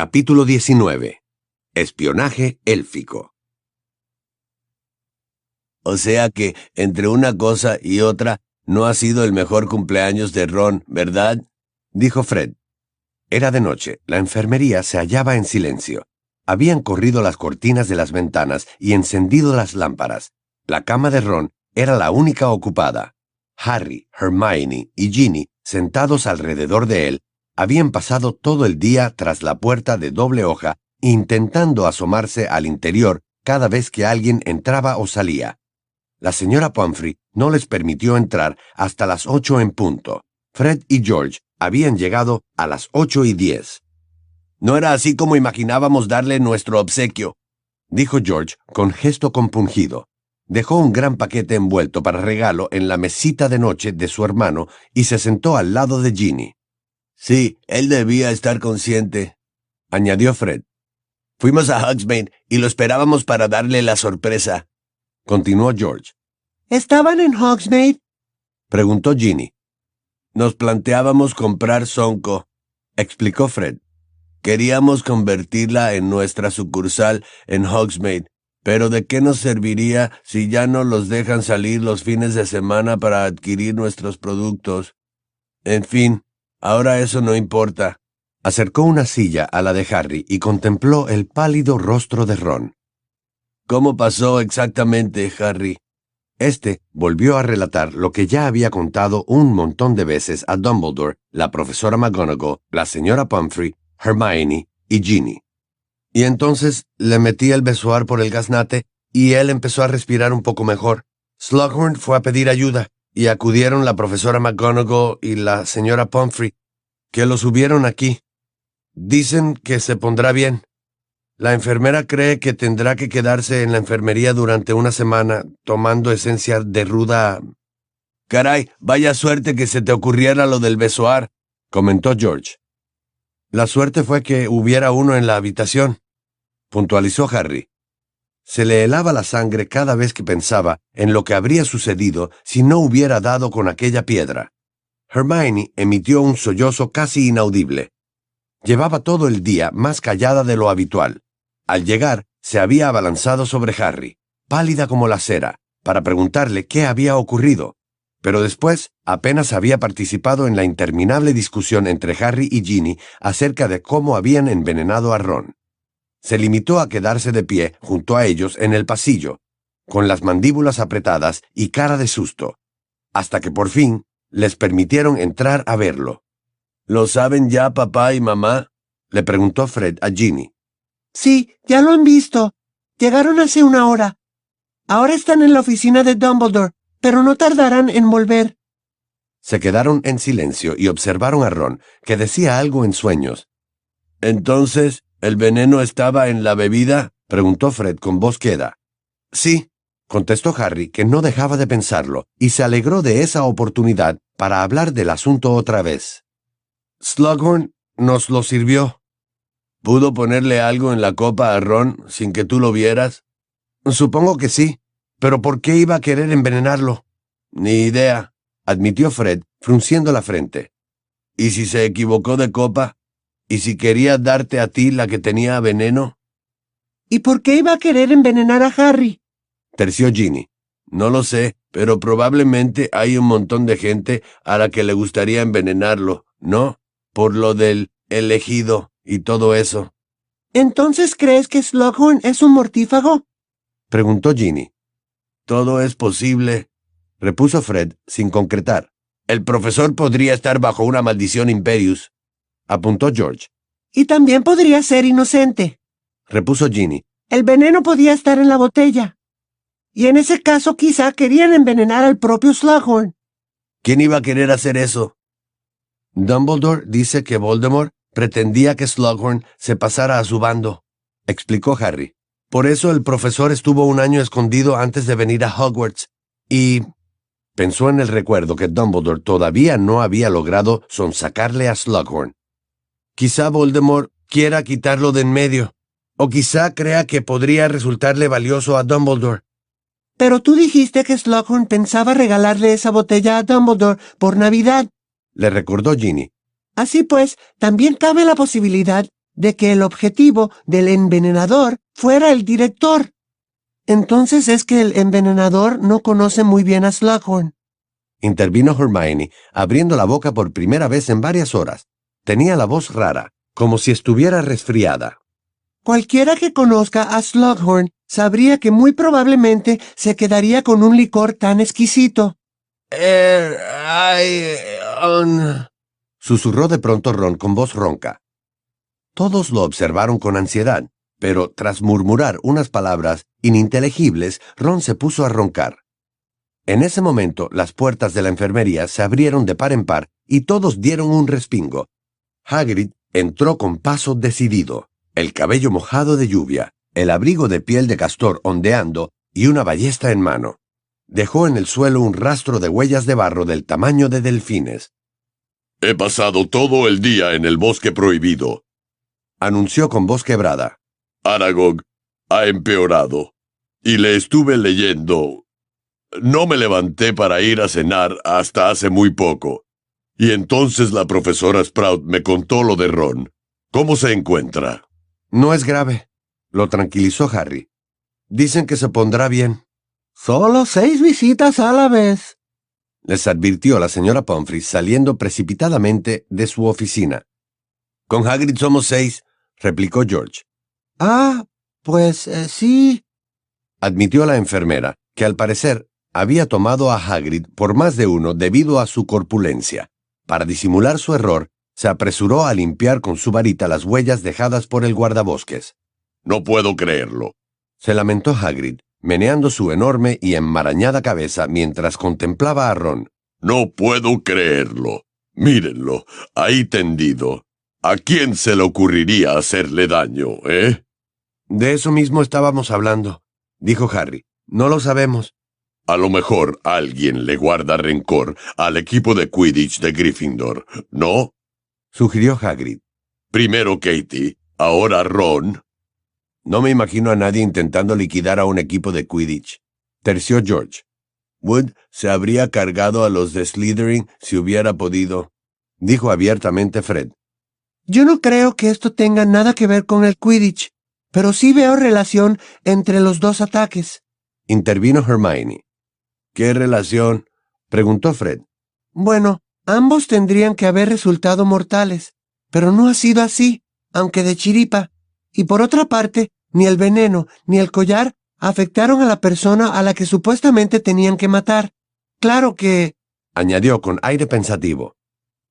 Capítulo 19. Espionaje élfico. O sea que, entre una cosa y otra, no ha sido el mejor cumpleaños de Ron, ¿verdad? dijo Fred. Era de noche, la enfermería se hallaba en silencio. Habían corrido las cortinas de las ventanas y encendido las lámparas. La cama de Ron era la única ocupada. Harry, Hermione y Ginny, sentados alrededor de él, habían pasado todo el día tras la puerta de doble hoja, intentando asomarse al interior cada vez que alguien entraba o salía. La señora Pumphrey no les permitió entrar hasta las ocho en punto. Fred y George habían llegado a las ocho y diez. No era así como imaginábamos darle nuestro obsequio, dijo George con gesto compungido. Dejó un gran paquete envuelto para regalo en la mesita de noche de su hermano y se sentó al lado de Ginny. Sí, él debía estar consciente, añadió Fred. Fuimos a Hogsmeade y lo esperábamos para darle la sorpresa, continuó George. ¿Estaban en Hogsmeade? preguntó Ginny. Nos planteábamos comprar Sonco, explicó Fred. Queríamos convertirla en nuestra sucursal en Hogsmeade, pero ¿de qué nos serviría si ya no los dejan salir los fines de semana para adquirir nuestros productos? En fin, ahora eso no importa. Acercó una silla a la de Harry y contempló el pálido rostro de Ron. ¿Cómo pasó exactamente, Harry? Este volvió a relatar lo que ya había contado un montón de veces a Dumbledore, la profesora McGonagall, la señora Pumphrey, Hermione y Ginny. Y entonces le metí el besoar por el gaznate y él empezó a respirar un poco mejor. Slughorn fue a pedir ayuda y acudieron la profesora McGonagall y la señora Pumphrey, que lo subieron aquí. Dicen que se pondrá bien. La enfermera cree que tendrá que quedarse en la enfermería durante una semana, tomando esencia de ruda. Caray, vaya suerte que se te ocurriera lo del besoar, comentó George. La suerte fue que hubiera uno en la habitación, puntualizó Harry. Se le helaba la sangre cada vez que pensaba en lo que habría sucedido si no hubiera dado con aquella piedra. Hermione emitió un sollozo casi inaudible. Llevaba todo el día más callada de lo habitual. Al llegar, se había abalanzado sobre Harry, pálida como la cera, para preguntarle qué había ocurrido, pero después apenas había participado en la interminable discusión entre Harry y Ginny acerca de cómo habían envenenado a Ron. Se limitó a quedarse de pie junto a ellos en el pasillo, con las mandíbulas apretadas y cara de susto, hasta que por fin les permitieron entrar a verlo. ¿Lo saben ya papá y mamá? le preguntó Fred a Ginny. Sí, ya lo han visto. Llegaron hace una hora. Ahora están en la oficina de Dumbledore, pero no tardarán en volver. Se quedaron en silencio y observaron a Ron, que decía algo en sueños. Entonces, ¿el veneno estaba en la bebida? preguntó Fred con voz queda. Sí, contestó Harry, que no dejaba de pensarlo, y se alegró de esa oportunidad para hablar del asunto otra vez. Slughorn nos lo sirvió, ¿Pudo ponerle algo en la copa a Ron sin que tú lo vieras? Supongo que sí. Pero ¿por qué iba a querer envenenarlo? Ni idea, admitió Fred, frunciendo la frente. ¿Y si se equivocó de copa? ¿Y si quería darte a ti la que tenía veneno? ¿Y por qué iba a querer envenenar a Harry? terció Ginny. No lo sé, pero probablemente hay un montón de gente a la que le gustaría envenenarlo, ¿no? Por lo del elegido y todo eso. ¿Entonces crees que Slughorn es un mortífago? preguntó Ginny. Todo es posible, repuso Fred, sin concretar. El profesor podría estar bajo una maldición Imperius, apuntó George. Y también podría ser inocente, repuso Ginny. El veneno podía estar en la botella. Y en ese caso quizá querían envenenar al propio Slughorn. ¿Quién iba a querer hacer eso? Dumbledore dice que Voldemort pretendía que Slughorn se pasara a su bando, explicó Harry. Por eso el profesor estuvo un año escondido antes de venir a Hogwarts, y pensó en el recuerdo que Dumbledore todavía no había logrado sonsacarle a Slughorn. Quizá Voldemort quiera quitarlo de en medio, o quizá crea que podría resultarle valioso a Dumbledore. Pero tú dijiste que Slughorn pensaba regalarle esa botella a Dumbledore por Navidad, le recordó Ginny. Así pues, también cabe la posibilidad de que el objetivo del envenenador fuera el director. Entonces es que el envenenador no conoce muy bien a Slughorn. Intervino Hermione, abriendo la boca por primera vez en varias horas. Tenía la voz rara, como si estuviera resfriada. Cualquiera que conozca a Slughorn sabría que muy probablemente se quedaría con un licor tan exquisito. Er, ay, un... Susurró de pronto Ron con voz ronca. Todos lo observaron con ansiedad, pero tras murmurar unas palabras ininteligibles, Ron se puso a roncar. En ese momento, las puertas de la enfermería se abrieron de par en par y todos dieron un respingo. Hagrid entró con paso decidido, el cabello mojado de lluvia, el abrigo de piel de castor ondeando y una ballesta en mano. Dejó en el suelo un rastro de huellas de barro del tamaño de delfines. He pasado todo el día en el bosque prohibido, anunció con voz quebrada. Aragog ha empeorado. Y le estuve leyendo. No me levanté para ir a cenar hasta hace muy poco. Y entonces la profesora Sprout me contó lo de Ron. ¿Cómo se encuentra? No es grave, lo tranquilizó Harry. Dicen que se pondrá bien. Solo seis visitas a la vez, les advirtió la señora Pomfrey saliendo precipitadamente de su oficina. Con Hagrid somos seis, replicó George. Ah, pues eh, sí, admitió la enfermera, que al parecer había tomado a Hagrid por más de uno debido a su corpulencia. Para disimular su error, se apresuró a limpiar con su varita las huellas dejadas por el guardabosques. No puedo creerlo, se lamentó Hagrid, meneando su enorme y enmarañada cabeza mientras contemplaba a Ron. No puedo creerlo. Mírenlo, ahí tendido. ¿A quién se le ocurriría hacerle daño, eh? De eso mismo estábamos hablando, dijo Harry. No lo sabemos. A lo mejor alguien le guarda rencor al equipo de Quidditch de Gryffindor, ¿no? sugirió Hagrid. Primero Katie, ahora Ron. No me imagino a nadie intentando liquidar a un equipo de Quidditch. Terció George. Wood se habría cargado a los de Slytherin si hubiera podido, dijo abiertamente Fred. Yo no creo que esto tenga nada que ver con el Quidditch, pero sí veo relación entre los dos ataques. Intervino Hermione. ¿Qué relación? preguntó Fred. Bueno, ambos tendrían que haber resultado mortales, pero no ha sido así, aunque de chiripa. Y por otra parte, ni el veneno ni el collar afectaron a la persona a la que supuestamente tenían que matar. Claro que... añadió con aire pensativo.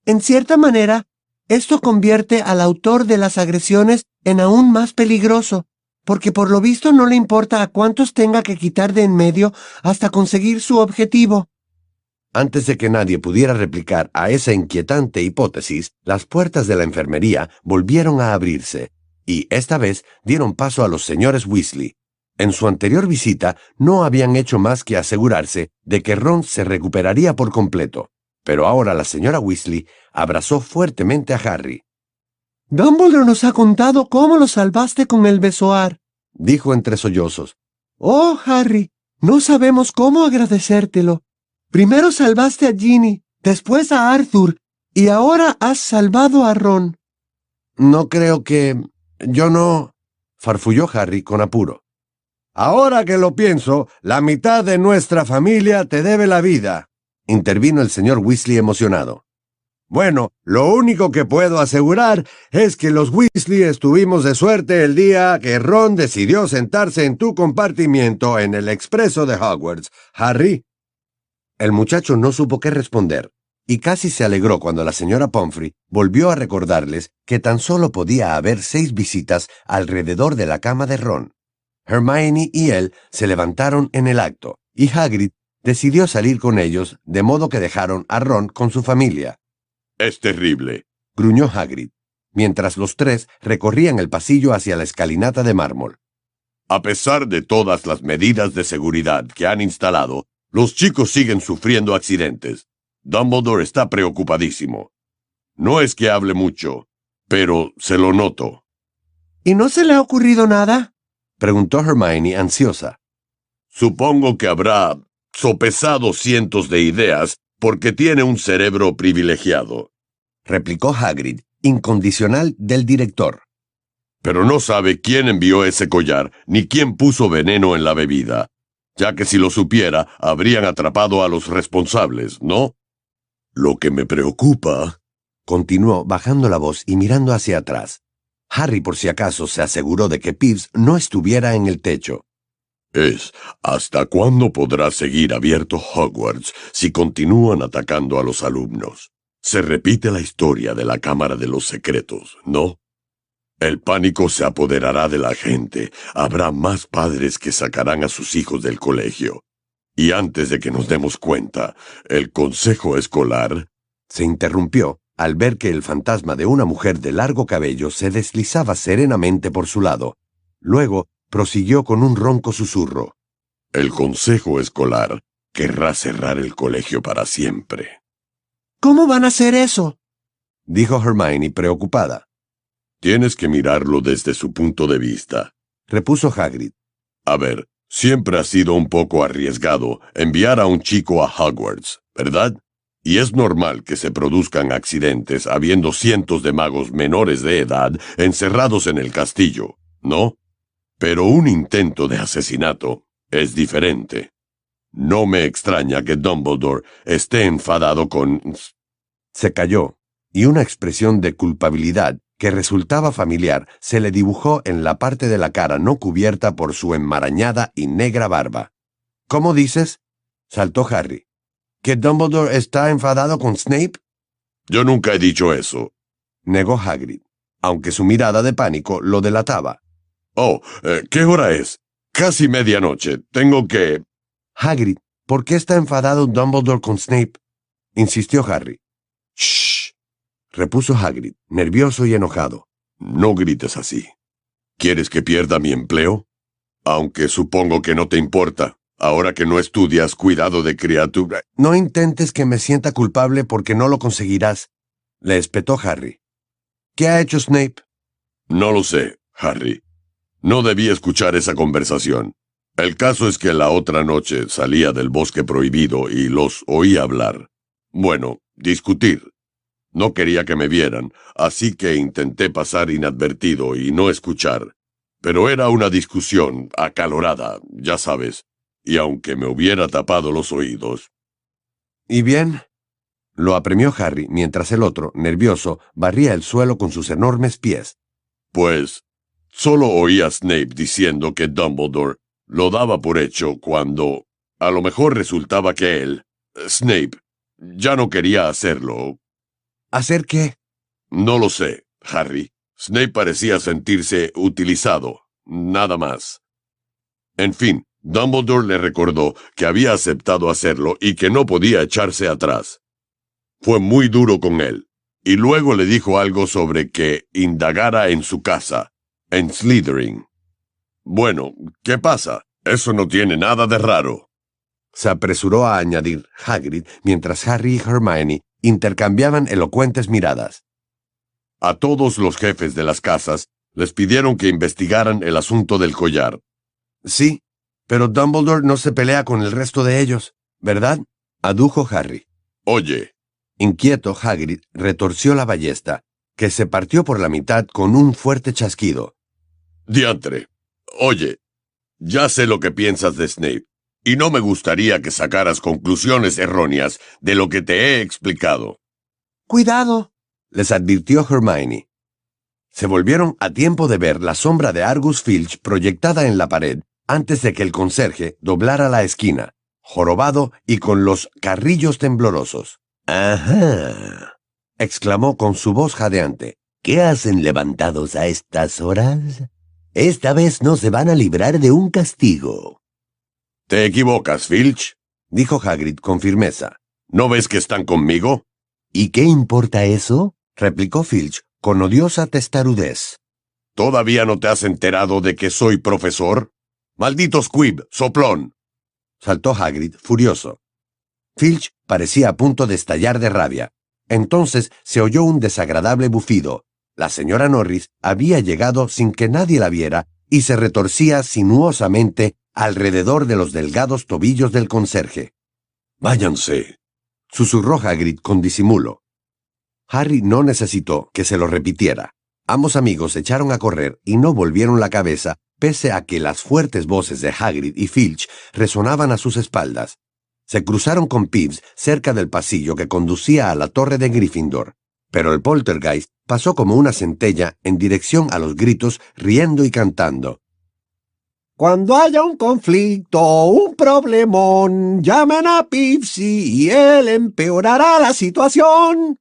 En cierta manera, esto convierte al autor de las agresiones en aún más peligroso, porque por lo visto no le importa a cuántos tenga que quitar de en medio hasta conseguir su objetivo. Antes de que nadie pudiera replicar a esa inquietante hipótesis, las puertas de la enfermería volvieron a abrirse, y esta vez dieron paso a los señores Weasley. En su anterior visita no habían hecho más que asegurarse de que Ron se recuperaría por completo, pero ahora la señora Weasley abrazó fuertemente a Harry. Dumbledore nos ha contado cómo lo salvaste con el besoar, dijo entre sollozos. Oh, Harry, no sabemos cómo agradecértelo. Primero salvaste a Ginny, después a Arthur, y ahora has salvado a Ron. No creo que... Yo no... farfulló Harry con apuro. Ahora que lo pienso, la mitad de nuestra familia te debe la vida, intervino el señor Weasley emocionado. Bueno, lo único que puedo asegurar es que los Weasley estuvimos de suerte el día que Ron decidió sentarse en tu compartimiento en el expreso de Hogwarts. Harry. El muchacho no supo qué responder y casi se alegró cuando la señora Pomfrey volvió a recordarles que tan solo podía haber seis visitas alrededor de la cama de Ron. Hermione y él se levantaron en el acto, y Hagrid decidió salir con ellos, de modo que dejaron a Ron con su familia. Es terrible, gruñó Hagrid, mientras los tres recorrían el pasillo hacia la escalinata de mármol. A pesar de todas las medidas de seguridad que han instalado, los chicos siguen sufriendo accidentes. Dumbledore está preocupadísimo. No es que hable mucho, pero se lo noto. ¿Y no se le ha ocurrido nada? preguntó Hermione ansiosa. Supongo que habrá sopesado cientos de ideas porque tiene un cerebro privilegiado, replicó Hagrid, incondicional del director. pero no sabe quién envió ese collar ni quién puso veneno en la bebida, ya que si lo supiera habrían atrapado a los responsables, ¿no? Lo que me preocupa, continuó bajando la voz y mirando hacia atrás. Harry por si acaso se aseguró de que Peeves no estuviera en el techo. Es ¿hasta cuándo podrá seguir abierto Hogwarts si continúan atacando a los alumnos? Se repite la historia de la Cámara de los Secretos, ¿no? El pánico se apoderará de la gente. Habrá más padres que sacarán a sus hijos del colegio. Y antes de que nos demos cuenta, el consejo escolar... Se interrumpió al ver que el fantasma de una mujer de largo cabello se deslizaba serenamente por su lado. Luego prosiguió con un ronco susurro. El consejo escolar querrá cerrar el colegio para siempre. ¿Cómo van a hacer eso? dijo Hermione preocupada. Tienes que mirarlo desde su punto de vista, repuso Hagrid. A ver, siempre ha sido un poco arriesgado enviar a un chico a Hogwarts, ¿verdad? Y es normal que se produzcan accidentes habiendo cientos de magos menores de edad encerrados en el castillo, ¿no? Pero un intento de asesinato es diferente. No me extraña que Dumbledore esté enfadado con... Se calló, y una expresión de culpabilidad que resultaba familiar se le dibujó en la parte de la cara no cubierta por su enmarañada y negra barba. ¿Cómo dices? saltó Harry. ¿Que Dumbledore está enfadado con Snape? Yo nunca he dicho eso, negó Hagrid, aunque su mirada de pánico lo delataba. Oh, eh, ¿qué hora es? Casi medianoche. Tengo que... Hagrid, ¿por qué está enfadado Dumbledore con Snape? insistió Harry. Shh, repuso Hagrid, nervioso y enojado. No grites así. ¿Quieres que pierda mi empleo? Aunque supongo que no te importa. Ahora que no estudias cuidado de criatura. No intentes que me sienta culpable porque no lo conseguirás, le espetó Harry. ¿Qué ha hecho Snape? No lo sé, Harry. No debí escuchar esa conversación. El caso es que la otra noche salía del bosque prohibido y los oí hablar. Bueno, discutir. No quería que me vieran, así que intenté pasar inadvertido y no escuchar. Pero era una discusión acalorada, ya sabes, y aunque me hubiera tapado los oídos. ¿Y bien? Lo apremió Harry mientras el otro, nervioso, barría el suelo con sus enormes pies. Pues solo oí a Snape diciendo que Dumbledore lo daba por hecho cuando a lo mejor resultaba que él, Snape, ya no quería hacerlo. ¿Hacer qué? No lo sé, Harry. Snape parecía sentirse utilizado, nada más. En fin, Dumbledore le recordó que había aceptado hacerlo y que no podía echarse atrás. Fue muy duro con él, y luego le dijo algo sobre que indagara en su casa, en Slytherin. Bueno, ¿qué pasa? Eso no tiene nada de raro. Se apresuró a añadir Hagrid mientras Harry y Hermione intercambiaban elocuentes miradas. A todos los jefes de las casas les pidieron que investigaran el asunto del collar. Sí, pero Dumbledore no se pelea con el resto de ellos, ¿verdad? adujo Harry. Oye. Inquieto, Hagrid retorció la ballesta, que se partió por la mitad con un fuerte chasquido. Diantre. Oye, ya sé lo que piensas de Snape, y no me gustaría que sacaras conclusiones erróneas de lo que te he explicado. Cuidado, les advirtió Hermione. Se volvieron a tiempo de ver la sombra de Argus Filch proyectada en la pared antes de que el conserje doblara la esquina, jorobado y con los carrillos temblorosos. Ajá. exclamó con su voz jadeante. ¿Qué hacen levantados a estas horas? Esta vez no se van a librar de un castigo. Te equivocas, Filch, dijo Hagrid con firmeza. ¿No ves que están conmigo? ¿Y qué importa eso? replicó Filch con odiosa testarudez. ¿Todavía no te has enterado de que soy profesor? ¡Maldito Squib, soplón! saltó Hagrid, furioso. Filch parecía a punto de estallar de rabia. Entonces se oyó un desagradable bufido. La señora Norris había llegado sin que nadie la viera y se retorcía sinuosamente alrededor de los delgados tobillos del conserje. Váyanse, susurró Hagrid con disimulo. Harry no necesitó que se lo repitiera. Ambos amigos se echaron a correr y no volvieron la cabeza, pese a que las fuertes voces de Hagrid y Filch resonaban a sus espaldas. Se cruzaron con Pibbs cerca del pasillo que conducía a la torre de Gryffindor, pero el poltergeist pasó como una centella en dirección a los gritos, riendo y cantando. Cuando haya un conflicto, un problemón, llamen a Pipsy y él empeorará la situación.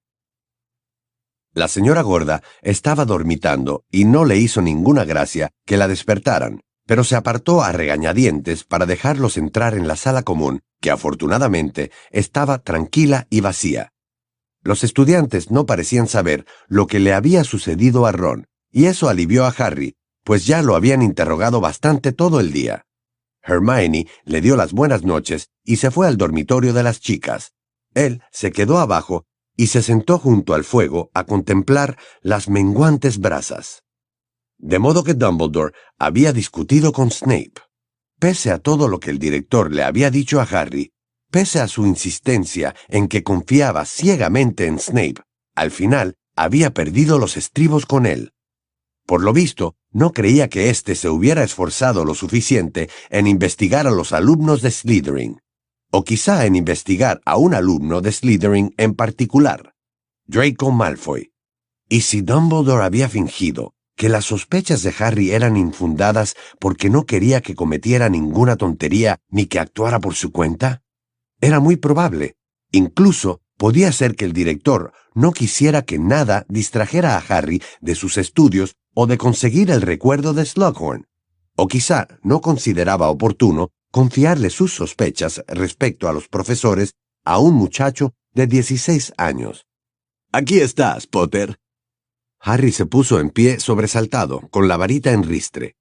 La señora gorda estaba dormitando y no le hizo ninguna gracia que la despertaran, pero se apartó a regañadientes para dejarlos entrar en la sala común, que afortunadamente estaba tranquila y vacía. Los estudiantes no parecían saber lo que le había sucedido a Ron, y eso alivió a Harry, pues ya lo habían interrogado bastante todo el día. Hermione le dio las buenas noches y se fue al dormitorio de las chicas. Él se quedó abajo y se sentó junto al fuego a contemplar las menguantes brasas. De modo que Dumbledore había discutido con Snape. Pese a todo lo que el director le había dicho a Harry, pese a su insistencia en que confiaba ciegamente en Snape, al final había perdido los estribos con él. Por lo visto, no creía que éste se hubiera esforzado lo suficiente en investigar a los alumnos de Slytherin, o quizá en investigar a un alumno de Slytherin en particular, Draco Malfoy. Y si Dumbledore había fingido que las sospechas de Harry eran infundadas porque no quería que cometiera ninguna tontería ni que actuara por su cuenta, era muy probable, incluso podía ser que el director no quisiera que nada distrajera a Harry de sus estudios o de conseguir el recuerdo de Slughorn, o quizá no consideraba oportuno confiarle sus sospechas respecto a los profesores a un muchacho de 16 años. Aquí estás, Potter. Harry se puso en pie sobresaltado, con la varita en ristre.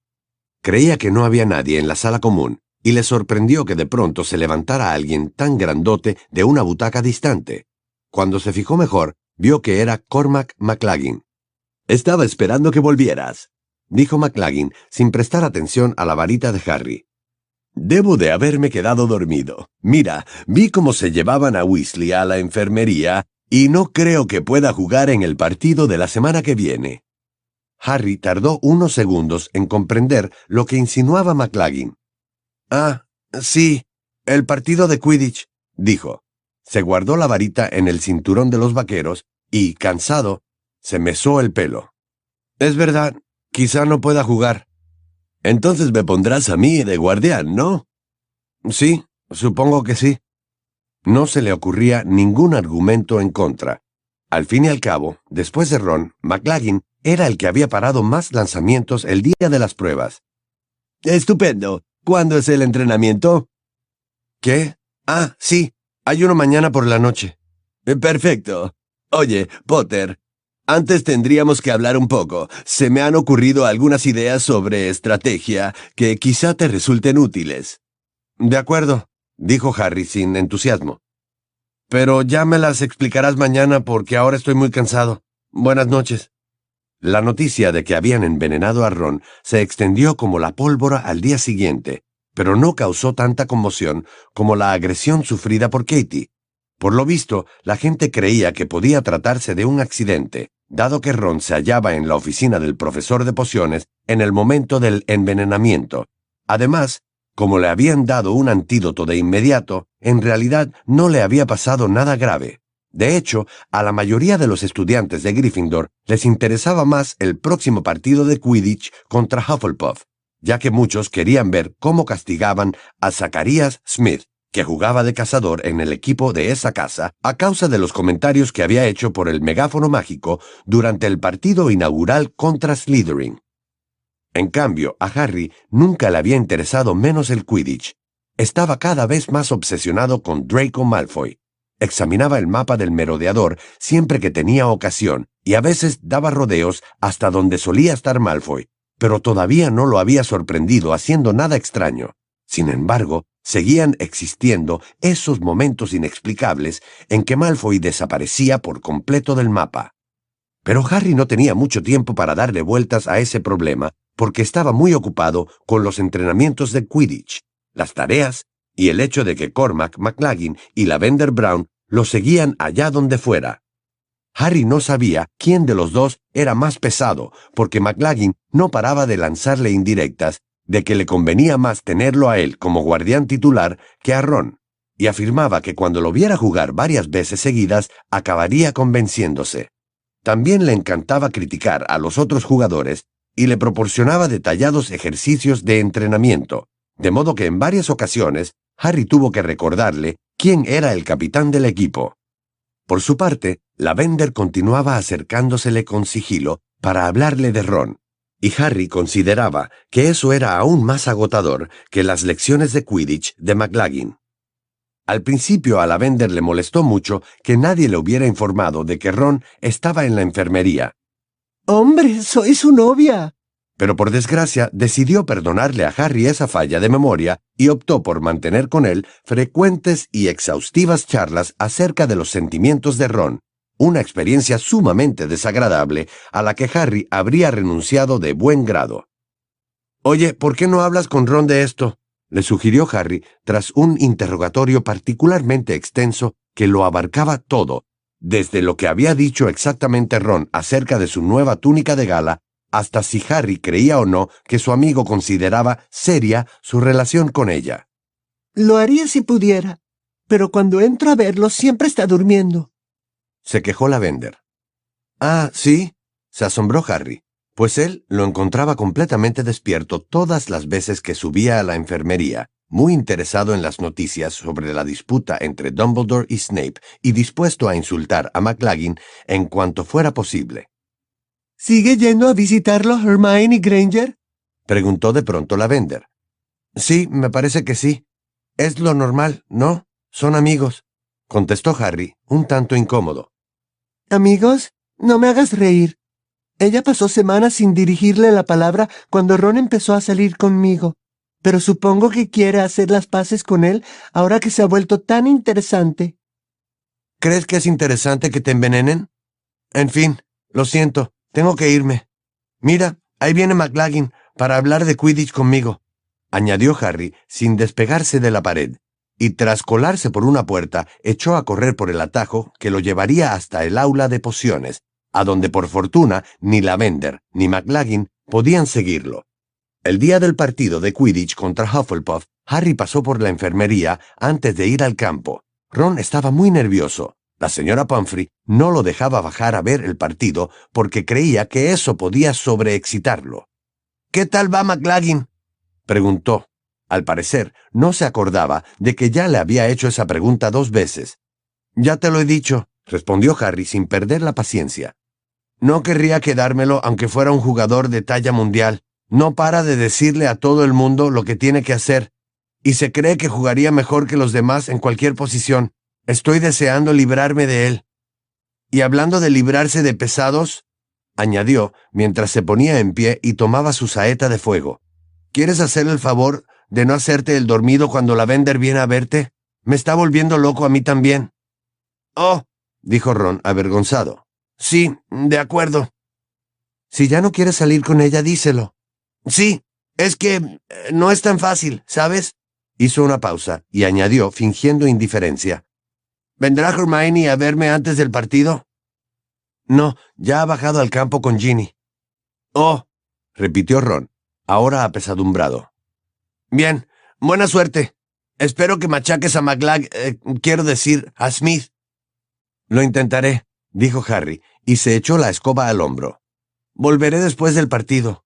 Creía que no había nadie en la sala común, y le sorprendió que de pronto se levantara alguien tan grandote de una butaca distante. Cuando se fijó mejor, vio que era Cormac McLagin. Estaba esperando que volvieras, dijo McLagin sin prestar atención a la varita de Harry. Debo de haberme quedado dormido. Mira, vi cómo se llevaban a Weasley a la enfermería y no creo que pueda jugar en el partido de la semana que viene. Harry tardó unos segundos en comprender lo que insinuaba McLagin. Ah, sí, el partido de Quidditch, dijo. Se guardó la varita en el cinturón de los vaqueros y, cansado, se mesó el pelo. Es verdad, quizá no pueda jugar. Entonces me pondrás a mí de guardián, ¿no? Sí, supongo que sí. No se le ocurría ningún argumento en contra. Al fin y al cabo, después de Ron, McLagin era el que había parado más lanzamientos el día de las pruebas. Estupendo. ¿Cuándo es el entrenamiento? ¿Qué? Ah, sí. Hay uno mañana por la noche. Perfecto. Oye, Potter, antes tendríamos que hablar un poco. Se me han ocurrido algunas ideas sobre estrategia que quizá te resulten útiles. De acuerdo, dijo Harry sin entusiasmo. Pero ya me las explicarás mañana porque ahora estoy muy cansado. Buenas noches. La noticia de que habían envenenado a Ron se extendió como la pólvora al día siguiente, pero no causó tanta conmoción como la agresión sufrida por Katie. Por lo visto, la gente creía que podía tratarse de un accidente, dado que Ron se hallaba en la oficina del profesor de pociones en el momento del envenenamiento. Además, como le habían dado un antídoto de inmediato, en realidad no le había pasado nada grave. De hecho, a la mayoría de los estudiantes de Gryffindor les interesaba más el próximo partido de Quidditch contra Hufflepuff, ya que muchos querían ver cómo castigaban a Zacharias Smith, que jugaba de cazador en el equipo de esa casa a causa de los comentarios que había hecho por el megáfono mágico durante el partido inaugural contra Slytherin. En cambio, a Harry nunca le había interesado menos el Quidditch. Estaba cada vez más obsesionado con Draco Malfoy. Examinaba el mapa del merodeador siempre que tenía ocasión y a veces daba rodeos hasta donde solía estar Malfoy, pero todavía no lo había sorprendido haciendo nada extraño. Sin embargo, seguían existiendo esos momentos inexplicables en que Malfoy desaparecía por completo del mapa. Pero Harry no tenía mucho tiempo para darle vueltas a ese problema, porque estaba muy ocupado con los entrenamientos de Quidditch, las tareas y el hecho de que Cormac McLagin y Lavender Brown lo seguían allá donde fuera. Harry no sabía quién de los dos era más pesado, porque McLagin no paraba de lanzarle indirectas de que le convenía más tenerlo a él como guardián titular que a Ron, y afirmaba que cuando lo viera jugar varias veces seguidas acabaría convenciéndose. También le encantaba criticar a los otros jugadores y le proporcionaba detallados ejercicios de entrenamiento, de modo que en varias ocasiones Harry tuvo que recordarle quién era el capitán del equipo. Por su parte, Lavender continuaba acercándosele con sigilo para hablarle de Ron, y Harry consideraba que eso era aún más agotador que las lecciones de Quidditch de McLagin. Al principio a Lavender le molestó mucho que nadie le hubiera informado de que Ron estaba en la enfermería. Hombre, soy su novia. Pero por desgracia decidió perdonarle a Harry esa falla de memoria y optó por mantener con él frecuentes y exhaustivas charlas acerca de los sentimientos de Ron, una experiencia sumamente desagradable a la que Harry habría renunciado de buen grado. Oye, ¿por qué no hablas con Ron de esto? le sugirió Harry tras un interrogatorio particularmente extenso que lo abarcaba todo, desde lo que había dicho exactamente Ron acerca de su nueva túnica de gala hasta si Harry creía o no que su amigo consideraba seria su relación con ella. Lo haría si pudiera, pero cuando entro a verlo siempre está durmiendo. Se quejó la Vender. Ah, sí, se asombró Harry, pues él lo encontraba completamente despierto todas las veces que subía a la enfermería, muy interesado en las noticias sobre la disputa entre Dumbledore y Snape y dispuesto a insultar a McLagin en cuanto fuera posible. ¿Sigue yendo a visitarlo Hermione Granger? Preguntó de pronto la Vender. Sí, me parece que sí. Es lo normal, ¿no? Son amigos, contestó Harry, un tanto incómodo. ¿Amigos? No me hagas reír. Ella pasó semanas sin dirigirle la palabra cuando Ron empezó a salir conmigo, pero supongo que quiere hacer las paces con él ahora que se ha vuelto tan interesante. ¿Crees que es interesante que te envenenen? En fin, lo siento. Tengo que irme. Mira, ahí viene McLagin para hablar de Quidditch conmigo, añadió Harry sin despegarse de la pared, y tras colarse por una puerta, echó a correr por el atajo que lo llevaría hasta el aula de pociones, a donde por fortuna ni Lavender ni McLagin podían seguirlo. El día del partido de Quidditch contra Hufflepuff, Harry pasó por la enfermería antes de ir al campo. Ron estaba muy nervioso. La señora Pumphrey no lo dejaba bajar a ver el partido porque creía que eso podía sobreexcitarlo. ¿Qué tal va McLagin? preguntó. Al parecer, no se acordaba de que ya le había hecho esa pregunta dos veces. Ya te lo he dicho, respondió Harry sin perder la paciencia. No querría quedármelo aunque fuera un jugador de talla mundial. No para de decirle a todo el mundo lo que tiene que hacer, y se cree que jugaría mejor que los demás en cualquier posición. Estoy deseando librarme de él. Y hablando de librarse de pesados, añadió mientras se ponía en pie y tomaba su saeta de fuego. ¿Quieres hacer el favor de no hacerte el dormido cuando la Vender viene a verte? Me está volviendo loco a mí también. Oh, dijo Ron, avergonzado. Sí, de acuerdo. Si ya no quieres salir con ella, díselo. Sí, es que eh, no es tan fácil, ¿sabes? Hizo una pausa y añadió, fingiendo indiferencia. ¿Vendrá Hermione a verme antes del partido? No, ya ha bajado al campo con Ginny. Oh, repitió Ron, ahora apesadumbrado. Bien, buena suerte. Espero que machaques a McLag, eh, quiero decir, a Smith. Lo intentaré, dijo Harry, y se echó la escoba al hombro. Volveré después del partido.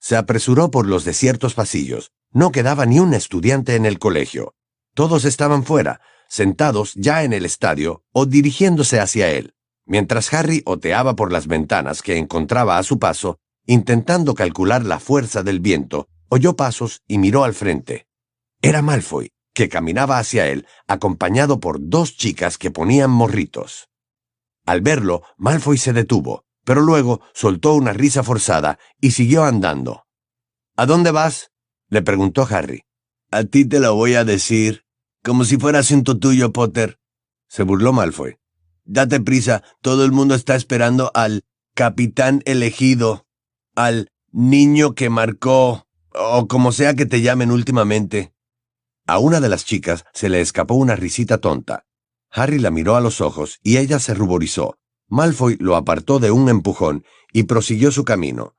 Se apresuró por los desiertos pasillos. No quedaba ni un estudiante en el colegio. Todos estaban fuera, sentados ya en el estadio o dirigiéndose hacia él, mientras Harry oteaba por las ventanas que encontraba a su paso, intentando calcular la fuerza del viento, oyó pasos y miró al frente. Era Malfoy, que caminaba hacia él, acompañado por dos chicas que ponían morritos. Al verlo, Malfoy se detuvo, pero luego soltó una risa forzada y siguió andando. ¿A dónde vas? le preguntó Harry. A ti te lo voy a decir, como si fuera asunto tuyo, Potter. Se burló Malfoy. Date prisa, todo el mundo está esperando al capitán elegido, al niño que marcó, o como sea que te llamen últimamente. A una de las chicas se le escapó una risita tonta. Harry la miró a los ojos y ella se ruborizó. Malfoy lo apartó de un empujón y prosiguió su camino.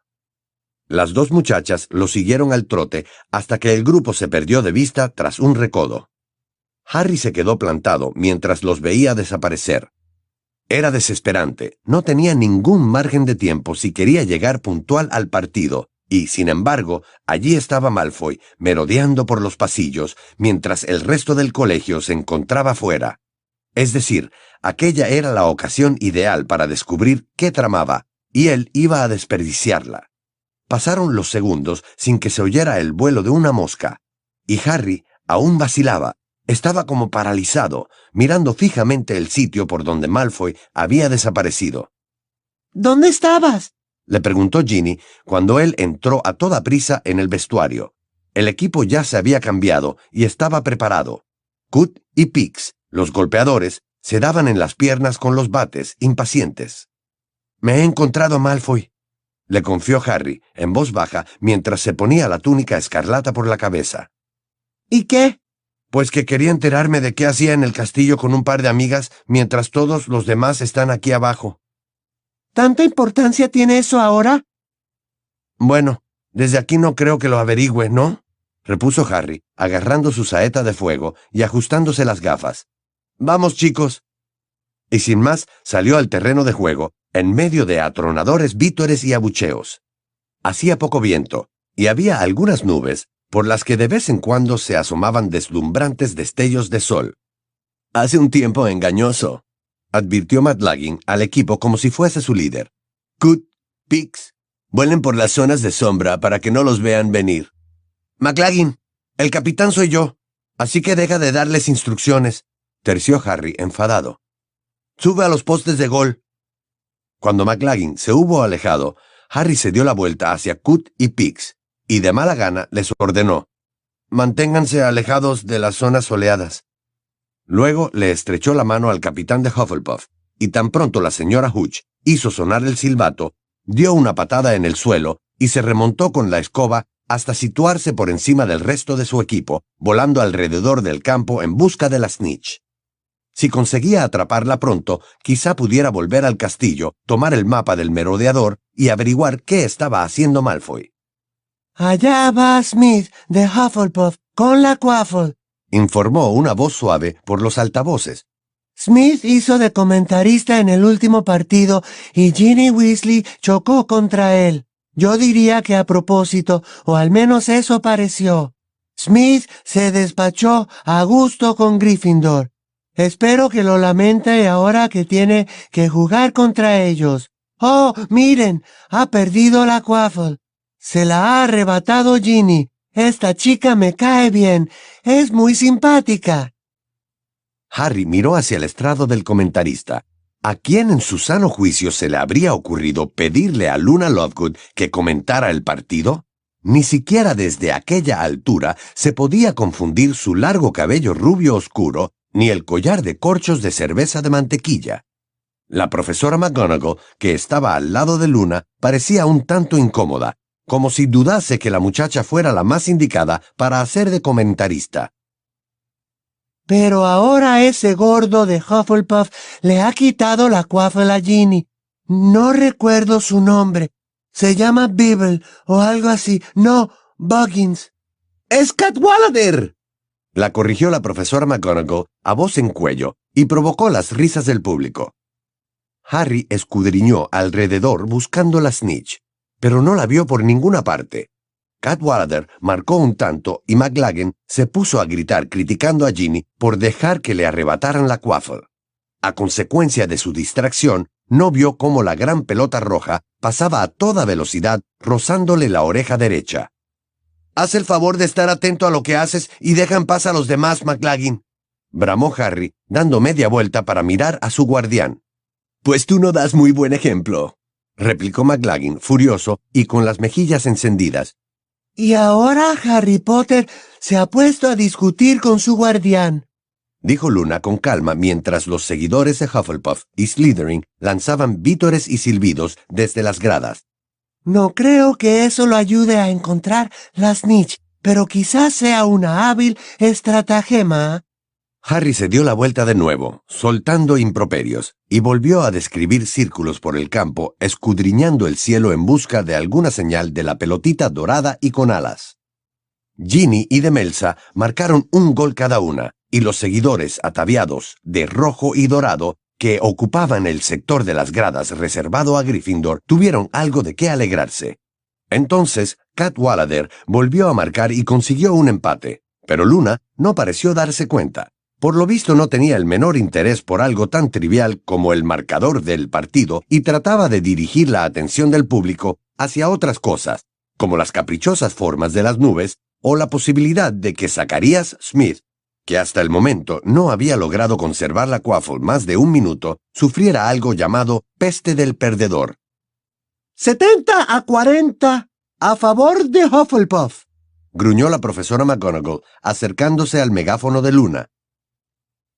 Las dos muchachas lo siguieron al trote hasta que el grupo se perdió de vista tras un recodo. Harry se quedó plantado mientras los veía desaparecer. Era desesperante, no tenía ningún margen de tiempo si quería llegar puntual al partido, y, sin embargo, allí estaba Malfoy, merodeando por los pasillos, mientras el resto del colegio se encontraba fuera. Es decir, aquella era la ocasión ideal para descubrir qué tramaba, y él iba a desperdiciarla. Pasaron los segundos sin que se oyera el vuelo de una mosca, y Harry aún vacilaba. Estaba como paralizado, mirando fijamente el sitio por donde Malfoy había desaparecido. ¿Dónde estabas? le preguntó Ginny cuando él entró a toda prisa en el vestuario. El equipo ya se había cambiado y estaba preparado. Cut y Pix, los golpeadores, se daban en las piernas con los bates, impacientes. Me he encontrado a Malfoy, le confió Harry, en voz baja, mientras se ponía la túnica escarlata por la cabeza. ¿Y qué? Pues que quería enterarme de qué hacía en el castillo con un par de amigas mientras todos los demás están aquí abajo. ¿Tanta importancia tiene eso ahora? Bueno, desde aquí no creo que lo averigüe, ¿no? repuso Harry, agarrando su saeta de fuego y ajustándose las gafas. Vamos, chicos. Y sin más, salió al terreno de juego, en medio de atronadores vítores y abucheos. Hacía poco viento, y había algunas nubes, por las que de vez en cuando se asomaban deslumbrantes destellos de sol. Hace un tiempo engañoso, advirtió McLagging al equipo como si fuese su líder. Cut, Pix, vuelen por las zonas de sombra para que no los vean venir. McLagging, el capitán soy yo, así que deja de darles instrucciones, terció Harry enfadado. Sube a los postes de gol. Cuando McLagging se hubo alejado, Harry se dio la vuelta hacia Cut y Pix, y de mala gana les ordenó, manténganse alejados de las zonas soleadas. Luego le estrechó la mano al capitán de Hufflepuff, y tan pronto la señora Hooch hizo sonar el silbato, dio una patada en el suelo y se remontó con la escoba hasta situarse por encima del resto de su equipo, volando alrededor del campo en busca de la snitch. Si conseguía atraparla pronto, quizá pudiera volver al castillo, tomar el mapa del merodeador y averiguar qué estaba haciendo Malfoy. Allá va Smith de Hufflepuff con la Quaffle, informó una voz suave por los altavoces. Smith hizo de comentarista en el último partido y Ginny Weasley chocó contra él. Yo diría que a propósito, o al menos eso pareció. Smith se despachó a gusto con Gryffindor. Espero que lo lamente ahora que tiene que jugar contra ellos. Oh, miren, ha perdido la Quaffle. Se la ha arrebatado Ginny. Esta chica me cae bien. Es muy simpática. Harry miró hacia el estrado del comentarista. ¿A quién en su sano juicio se le habría ocurrido pedirle a Luna Lovegood que comentara el partido? Ni siquiera desde aquella altura se podía confundir su largo cabello rubio oscuro ni el collar de corchos de cerveza de mantequilla. La profesora McGonagall, que estaba al lado de Luna, parecía un tanto incómoda, como si dudase que la muchacha fuera la más indicada para hacer de comentarista. Pero ahora ese gordo de Hufflepuff le ha quitado la cuafa a Ginny. No recuerdo su nombre. Se llama Bibble o algo así. No, Buggins. ¡Es Catwallader! La corrigió la profesora McGonagall a voz en cuello y provocó las risas del público. Harry escudriñó alrededor buscando la snitch pero no la vio por ninguna parte. Cadwallader marcó un tanto y McLaggen se puso a gritar criticando a Ginny por dejar que le arrebataran la quaffle. A consecuencia de su distracción, no vio cómo la gran pelota roja pasaba a toda velocidad rozándole la oreja derecha. Haz el favor de estar atento a lo que haces y deja en paz a los demás, McLaggen, bramó Harry, dando media vuelta para mirar a su guardián. Pues tú no das muy buen ejemplo, replicó McLaggen, furioso y con las mejillas encendidas. Y ahora Harry Potter se ha puesto a discutir con su guardián, dijo Luna con calma mientras los seguidores de Hufflepuff y Slytherin lanzaban vítores y silbidos desde las gradas. No creo que eso lo ayude a encontrar la snitch, pero quizás sea una hábil estratagema. Harry se dio la vuelta de nuevo, soltando improperios, y volvió a describir círculos por el campo, escudriñando el cielo en busca de alguna señal de la pelotita dorada y con alas. Ginny y Demelsa marcaron un gol cada una, y los seguidores ataviados de rojo y dorado que ocupaban el sector de las gradas reservado a Gryffindor tuvieron algo de qué alegrarse. Entonces, Wallader volvió a marcar y consiguió un empate, pero Luna no pareció darse cuenta. Por lo visto no tenía el menor interés por algo tan trivial como el marcador del partido y trataba de dirigir la atención del público hacia otras cosas, como las caprichosas formas de las nubes o la posibilidad de que Zacarías Smith, que hasta el momento no había logrado conservar la Quaffle más de un minuto, sufriera algo llamado peste del perdedor. ¡70 a 40 a favor de Hufflepuff! gruñó la profesora McGonagall, acercándose al megáfono de Luna.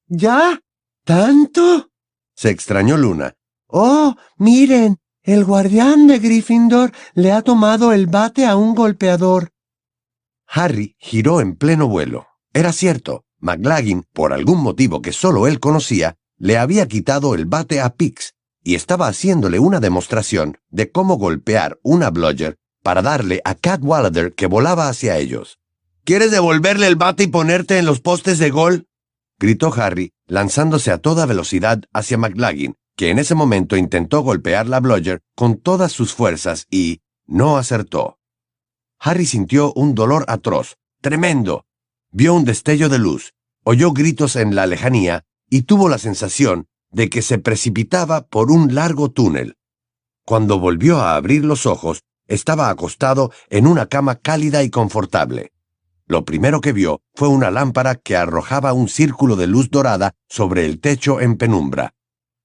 ¿Ya? ¿Tanto? se extrañó Luna. Oh, miren, el guardián de Gryffindor le ha tomado el bate a un golpeador. Harry giró en pleno vuelo. Era cierto, McLagin, por algún motivo que solo él conocía, le había quitado el bate a Pix y estaba haciéndole una demostración de cómo golpear una bludger para darle a Wallader que volaba hacia ellos. ¿Quieres devolverle el bate y ponerte en los postes de gol? Gritó Harry, lanzándose a toda velocidad hacia McLagin, que en ese momento intentó golpear la bludger con todas sus fuerzas y no acertó. Harry sintió un dolor atroz, tremendo. Vio un destello de luz, oyó gritos en la lejanía y tuvo la sensación de que se precipitaba por un largo túnel. Cuando volvió a abrir los ojos, estaba acostado en una cama cálida y confortable. Lo primero que vio fue una lámpara que arrojaba un círculo de luz dorada sobre el techo en penumbra.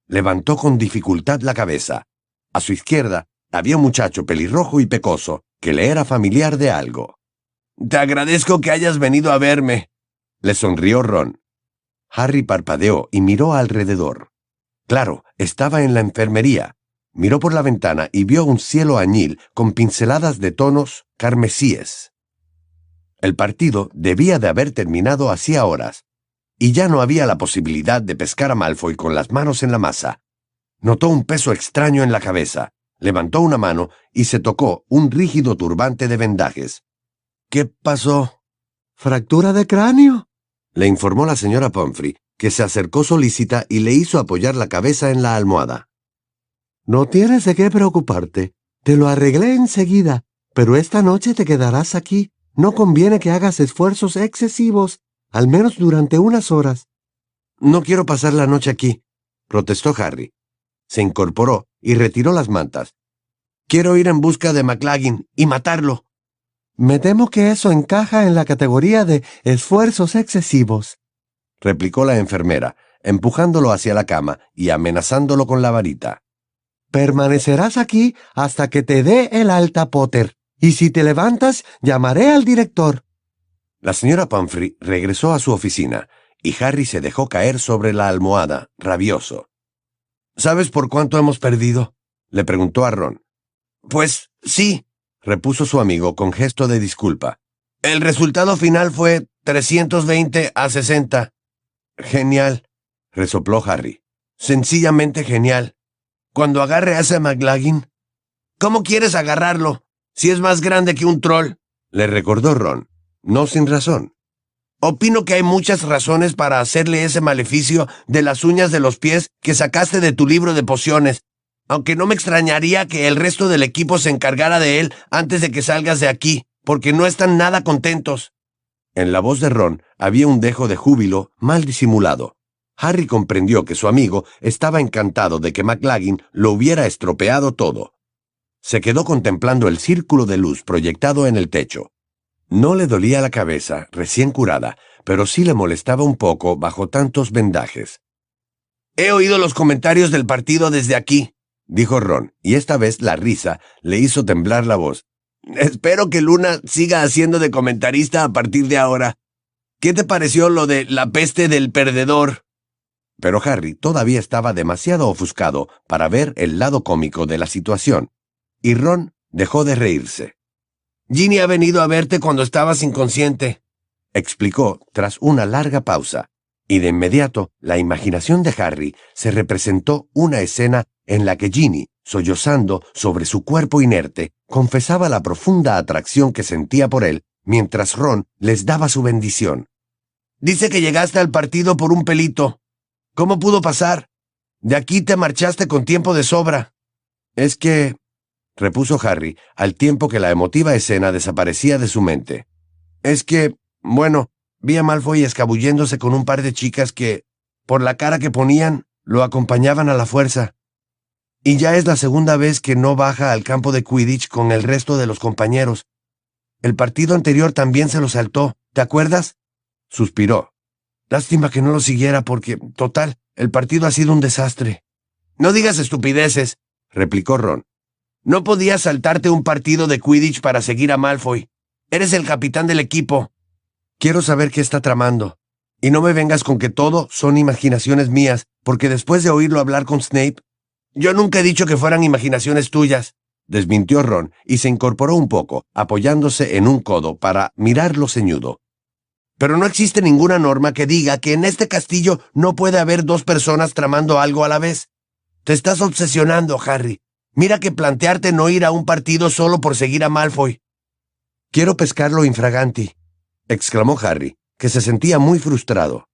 Levantó con dificultad la cabeza. A su izquierda había un muchacho pelirrojo y pecoso, que le era familiar de algo. Te agradezco que hayas venido a verme, le sonrió Ron. Harry parpadeó y miró alrededor. Claro, estaba en la enfermería. Miró por la ventana y vio un cielo añil con pinceladas de tonos carmesíes. El partido debía de haber terminado hacía horas, y ya no había la posibilidad de pescar a Malfoy con las manos en la masa. Notó un peso extraño en la cabeza, levantó una mano y se tocó un rígido turbante de vendajes. ¿Qué pasó? Fractura de cráneo, le informó la señora Pomfrey, que se acercó solícita y le hizo apoyar la cabeza en la almohada. No tienes de qué preocuparte. Te lo arreglé enseguida, pero esta noche te quedarás aquí. No conviene que hagas esfuerzos excesivos, al menos durante unas horas. No quiero pasar la noche aquí, protestó Harry. Se incorporó y retiró las mantas. Quiero ir en busca de McLagin y matarlo. Me temo que eso encaja en la categoría de esfuerzos excesivos, replicó la enfermera, empujándolo hacia la cama y amenazándolo con la varita. Permanecerás aquí hasta que te dé el alta, Potter y si te levantas, llamaré al director. La señora Pumphrey regresó a su oficina, y Harry se dejó caer sobre la almohada, rabioso. ¿Sabes por cuánto hemos perdido? le preguntó a Ron. Pues sí, repuso su amigo con gesto de disculpa. El resultado final fue 320 a 60. Genial, resopló Harry. Sencillamente genial. Cuando agarre a ese McLagin. ¿Cómo quieres agarrarlo? Si es más grande que un troll, le recordó Ron, no sin razón. Opino que hay muchas razones para hacerle ese maleficio de las uñas de los pies que sacaste de tu libro de pociones, aunque no me extrañaría que el resto del equipo se encargara de él antes de que salgas de aquí, porque no están nada contentos. En la voz de Ron había un dejo de júbilo mal disimulado. Harry comprendió que su amigo estaba encantado de que McLagin lo hubiera estropeado todo. Se quedó contemplando el círculo de luz proyectado en el techo. No le dolía la cabeza, recién curada, pero sí le molestaba un poco bajo tantos vendajes. He oído los comentarios del partido desde aquí, dijo Ron, y esta vez la risa le hizo temblar la voz. Espero que Luna siga haciendo de comentarista a partir de ahora. ¿Qué te pareció lo de la peste del perdedor? Pero Harry todavía estaba demasiado ofuscado para ver el lado cómico de la situación y Ron dejó de reírse. Ginny ha venido a verte cuando estabas inconsciente, explicó tras una larga pausa. Y de inmediato, la imaginación de Harry se representó una escena en la que Ginny, sollozando sobre su cuerpo inerte, confesaba la profunda atracción que sentía por él, mientras Ron les daba su bendición. Dice que llegaste al partido por un pelito. ¿Cómo pudo pasar? De aquí te marchaste con tiempo de sobra. Es que, repuso Harry, al tiempo que la emotiva escena desaparecía de su mente. Es que, bueno, vi a Malfoy escabulléndose con un par de chicas que, por la cara que ponían, lo acompañaban a la fuerza. Y ya es la segunda vez que no baja al campo de Quidditch con el resto de los compañeros. El partido anterior también se lo saltó, ¿te acuerdas? Suspiró. Lástima que no lo siguiera porque, total, el partido ha sido un desastre. No digas estupideces, replicó Ron. No podías saltarte un partido de Quidditch para seguir a Malfoy. Eres el capitán del equipo. Quiero saber qué está tramando. Y no me vengas con que todo son imaginaciones mías, porque después de oírlo hablar con Snape, yo nunca he dicho que fueran imaginaciones tuyas, desmintió Ron y se incorporó un poco, apoyándose en un codo para mirarlo ceñudo. Pero no existe ninguna norma que diga que en este castillo no puede haber dos personas tramando algo a la vez. Te estás obsesionando, Harry. Mira que plantearte no ir a un partido solo por seguir a Malfoy. Quiero pescarlo infraganti, exclamó Harry, que se sentía muy frustrado.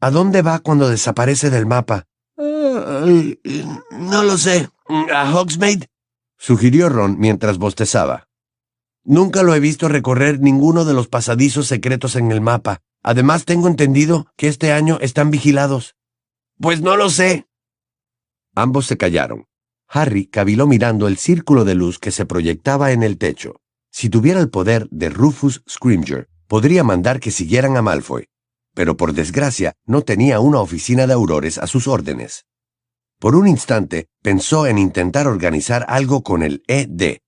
¿A dónde va cuando desaparece del mapa? no lo sé. ¿A Hogsmeade? sugirió Ron mientras bostezaba. Nunca lo he visto recorrer ninguno de los pasadizos secretos en el mapa. Además, tengo entendido que este año están vigilados. Pues no lo sé. Ambos se callaron. Harry caviló mirando el círculo de luz que se proyectaba en el techo. Si tuviera el poder de Rufus Scrimger, podría mandar que siguieran a Malfoy, pero por desgracia no tenía una oficina de aurores a sus órdenes. Por un instante pensó en intentar organizar algo con el ED.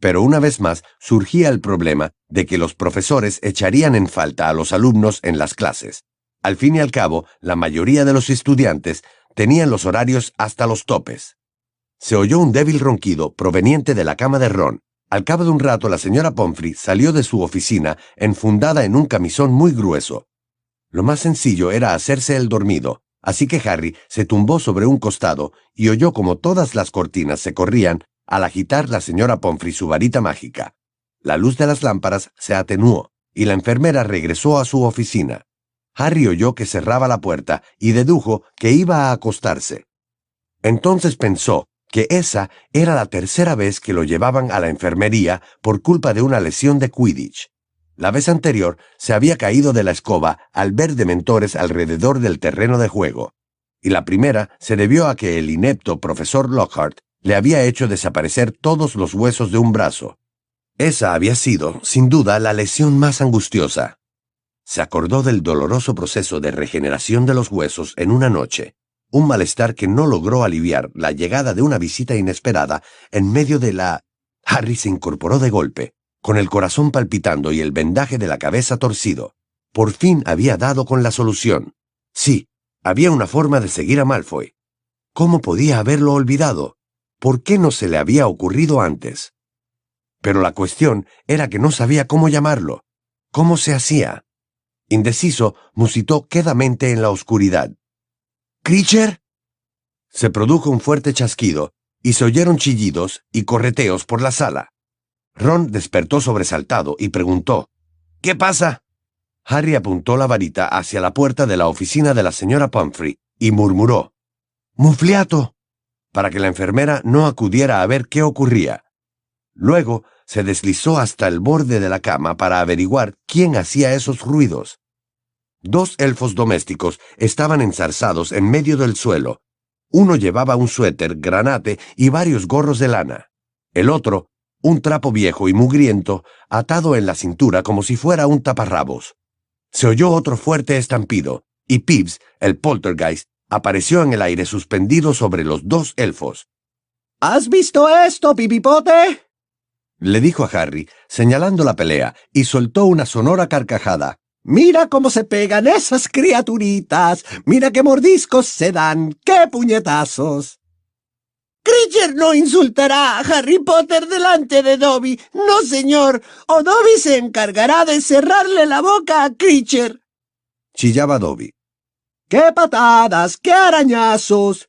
Pero una vez más surgía el problema de que los profesores echarían en falta a los alumnos en las clases. Al fin y al cabo, la mayoría de los estudiantes tenían los horarios hasta los topes. Se oyó un débil ronquido proveniente de la cama de Ron. Al cabo de un rato la señora Pomfrey salió de su oficina enfundada en un camisón muy grueso. Lo más sencillo era hacerse el dormido, Así que Harry se tumbó sobre un costado y oyó como todas las cortinas se corrían al agitar la señora Pomfrey su varita mágica. La luz de las lámparas se atenuó y la enfermera regresó a su oficina. Harry oyó que cerraba la puerta y dedujo que iba a acostarse. Entonces pensó que esa era la tercera vez que lo llevaban a la enfermería por culpa de una lesión de Quidditch. La vez anterior se había caído de la escoba al ver dementores alrededor del terreno de juego, y la primera se debió a que el inepto profesor Lockhart le había hecho desaparecer todos los huesos de un brazo. Esa había sido, sin duda, la lesión más angustiosa. Se acordó del doloroso proceso de regeneración de los huesos en una noche, un malestar que no logró aliviar la llegada de una visita inesperada en medio de la... Harry se incorporó de golpe, con el corazón palpitando y el vendaje de la cabeza torcido. Por fin había dado con la solución. Sí, había una forma de seguir a Malfoy. ¿Cómo podía haberlo olvidado? ¿Por qué no se le había ocurrido antes? Pero la cuestión era que no sabía cómo llamarlo. ¿Cómo se hacía? Indeciso, musitó quedamente en la oscuridad. ¿Creature? Se produjo un fuerte chasquido, y se oyeron chillidos y correteos por la sala. Ron despertó sobresaltado y preguntó, ¿Qué pasa? Harry apuntó la varita hacia la puerta de la oficina de la señora Pumphrey y murmuró, ¡Mufliato! para que la enfermera no acudiera a ver qué ocurría. Luego se deslizó hasta el borde de la cama para averiguar quién hacía esos ruidos. Dos elfos domésticos estaban enzarzados en medio del suelo. Uno llevaba un suéter, granate y varios gorros de lana. El otro un trapo viejo y mugriento atado en la cintura como si fuera un taparrabos. Se oyó otro fuerte estampido, y Pibbs, el poltergeist, apareció en el aire suspendido sobre los dos elfos. ¿Has visto esto, Pipipote? le dijo a Harry, señalando la pelea, y soltó una sonora carcajada. Mira cómo se pegan esas criaturitas. Mira qué mordiscos se dan. ¡Qué puñetazos! Creature no insultará a Harry Potter delante de Dobby. No, señor. O Dobby se encargará de cerrarle la boca a Creature. Chillaba Dobby. ¡Qué patadas! ¡Qué arañazos!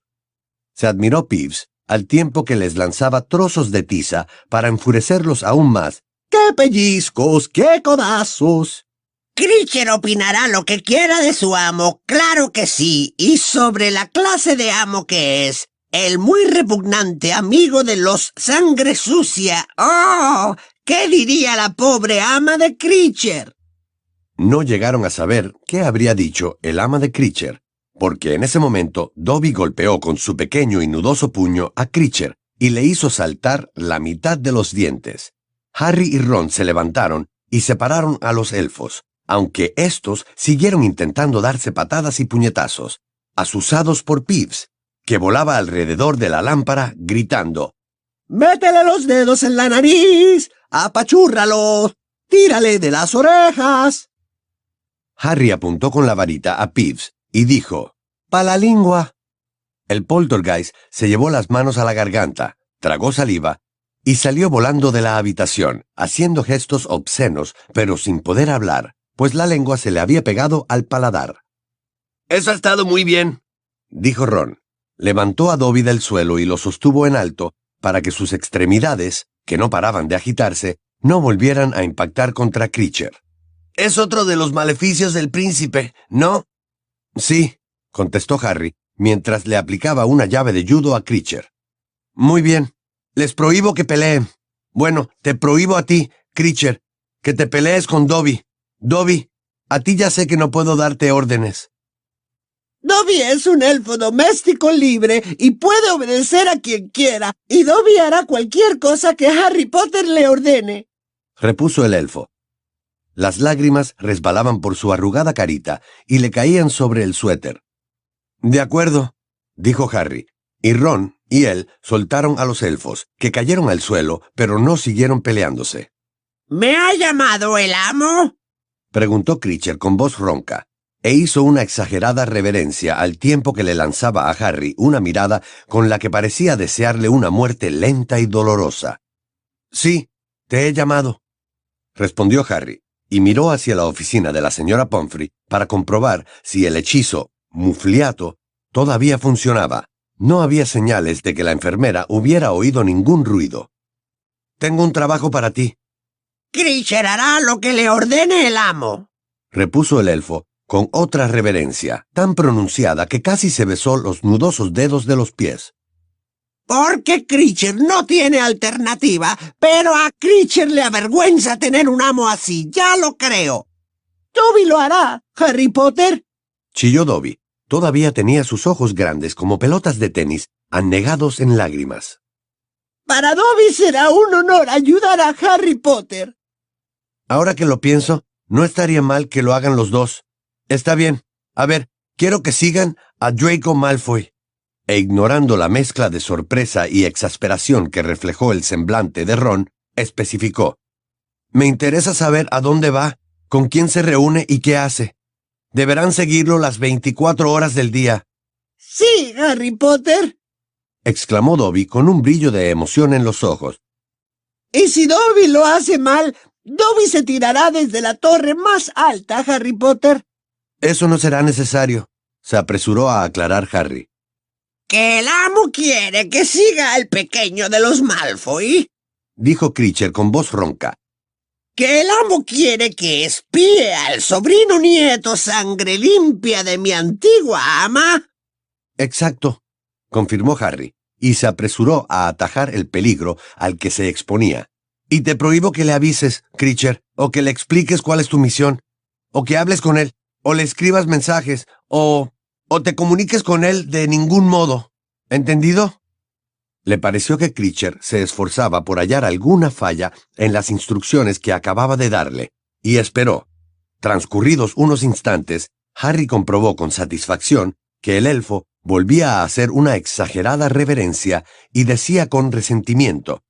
Se admiró Peeves al tiempo que les lanzaba trozos de tiza para enfurecerlos aún más. ¡Qué pellizcos! ¡Qué codazos! Critcher opinará lo que quiera de su amo, claro que sí, y sobre la clase de amo que es, el muy repugnante amigo de los sangre sucia. ¡Oh! ¿Qué diría la pobre ama de Critcher? No llegaron a saber qué habría dicho el ama de Critcher, porque en ese momento Dobby golpeó con su pequeño y nudoso puño a Critcher y le hizo saltar la mitad de los dientes. Harry y Ron se levantaron y separaron a los elfos, aunque éstos siguieron intentando darse patadas y puñetazos, asusados por Peeves, que volaba alrededor de la lámpara gritando ¡Métele los dedos en la nariz! ¡Apachúrralo! ¡Tírale de las orejas! Harry apuntó con la varita a Peeves y dijo ¡Pa la lengua! El poltergeist se llevó las manos a la garganta, tragó saliva y salió volando de la habitación, haciendo gestos obscenos, pero sin poder hablar, pues la lengua se le había pegado al paladar. Eso ha estado muy bien, dijo Ron. Levantó a Dobby del suelo y lo sostuvo en alto para que sus extremidades, que no paraban de agitarse, no volvieran a impactar contra Critcher. Es otro de los maleficios del príncipe, ¿no? Sí, contestó Harry, mientras le aplicaba una llave de judo a Critcher. Muy bien. Les prohíbo que peleen. Bueno, te prohíbo a ti, Critcher, que te pelees con Dobby. Dobby, a ti ya sé que no puedo darte órdenes. Dobby es un elfo doméstico libre y puede obedecer a quien quiera, y Dobby hará cualquier cosa que Harry Potter le ordene, repuso el elfo. Las lágrimas resbalaban por su arrugada carita y le caían sobre el suéter. De acuerdo, dijo Harry, y Ron y él soltaron a los elfos, que cayeron al suelo, pero no siguieron peleándose. ¿Me ha llamado el amo? Preguntó Critcher con voz ronca e hizo una exagerada reverencia al tiempo que le lanzaba a Harry una mirada con la que parecía desearle una muerte lenta y dolorosa. Sí, te he llamado, respondió Harry, y miró hacia la oficina de la señora Pomfrey para comprobar si el hechizo mufliato todavía funcionaba. No había señales de que la enfermera hubiera oído ningún ruido. Tengo un trabajo para ti. Critcher hará lo que le ordene el amo, repuso el elfo, con otra reverencia, tan pronunciada que casi se besó los nudosos dedos de los pies. Porque Critcher no tiene alternativa, pero a Critcher le avergüenza tener un amo así, ya lo creo. Dobby lo hará, Harry Potter. Chilló Dobby. Todavía tenía sus ojos grandes como pelotas de tenis, anegados en lágrimas. Para Dobby será un honor ayudar a Harry Potter. Ahora que lo pienso, no estaría mal que lo hagan los dos. Está bien. A ver, quiero que sigan a Draco Malfoy. E ignorando la mezcla de sorpresa y exasperación que reflejó el semblante de Ron, especificó. Me interesa saber a dónde va, con quién se reúne y qué hace. Deberán seguirlo las 24 horas del día. Sí, Harry Potter, exclamó Dobby con un brillo de emoción en los ojos. Y si Dobby lo hace mal, Dobby se tirará desde la torre más alta, Harry Potter. Eso no será necesario, se apresuró a aclarar Harry. Que el amo quiere que siga al pequeño de los Malfoy, dijo Critcher con voz ronca. Que el amo quiere que espíe al sobrino nieto sangre limpia de mi antigua ama. Exacto, confirmó Harry, y se apresuró a atajar el peligro al que se exponía. Y te prohíbo que le avises, Critcher, o que le expliques cuál es tu misión, o que hables con él o le escribas mensajes, o... o te comuniques con él de ningún modo. ¿Entendido? Le pareció que Critcher se esforzaba por hallar alguna falla en las instrucciones que acababa de darle, y esperó. Transcurridos unos instantes, Harry comprobó con satisfacción que el elfo volvía a hacer una exagerada reverencia y decía con resentimiento,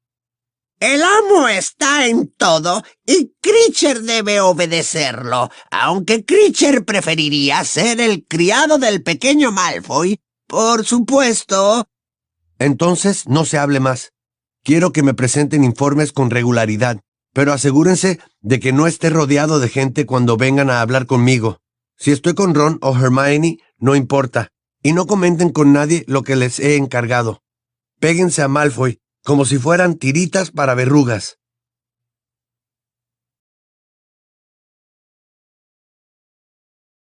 el amo está en todo y Critcher debe obedecerlo, aunque Critcher preferiría ser el criado del pequeño Malfoy, por supuesto. Entonces no se hable más. Quiero que me presenten informes con regularidad, pero asegúrense de que no esté rodeado de gente cuando vengan a hablar conmigo. Si estoy con Ron o Hermione, no importa. Y no comenten con nadie lo que les he encargado. Péguense a Malfoy, como si fueran tiritas para verrugas.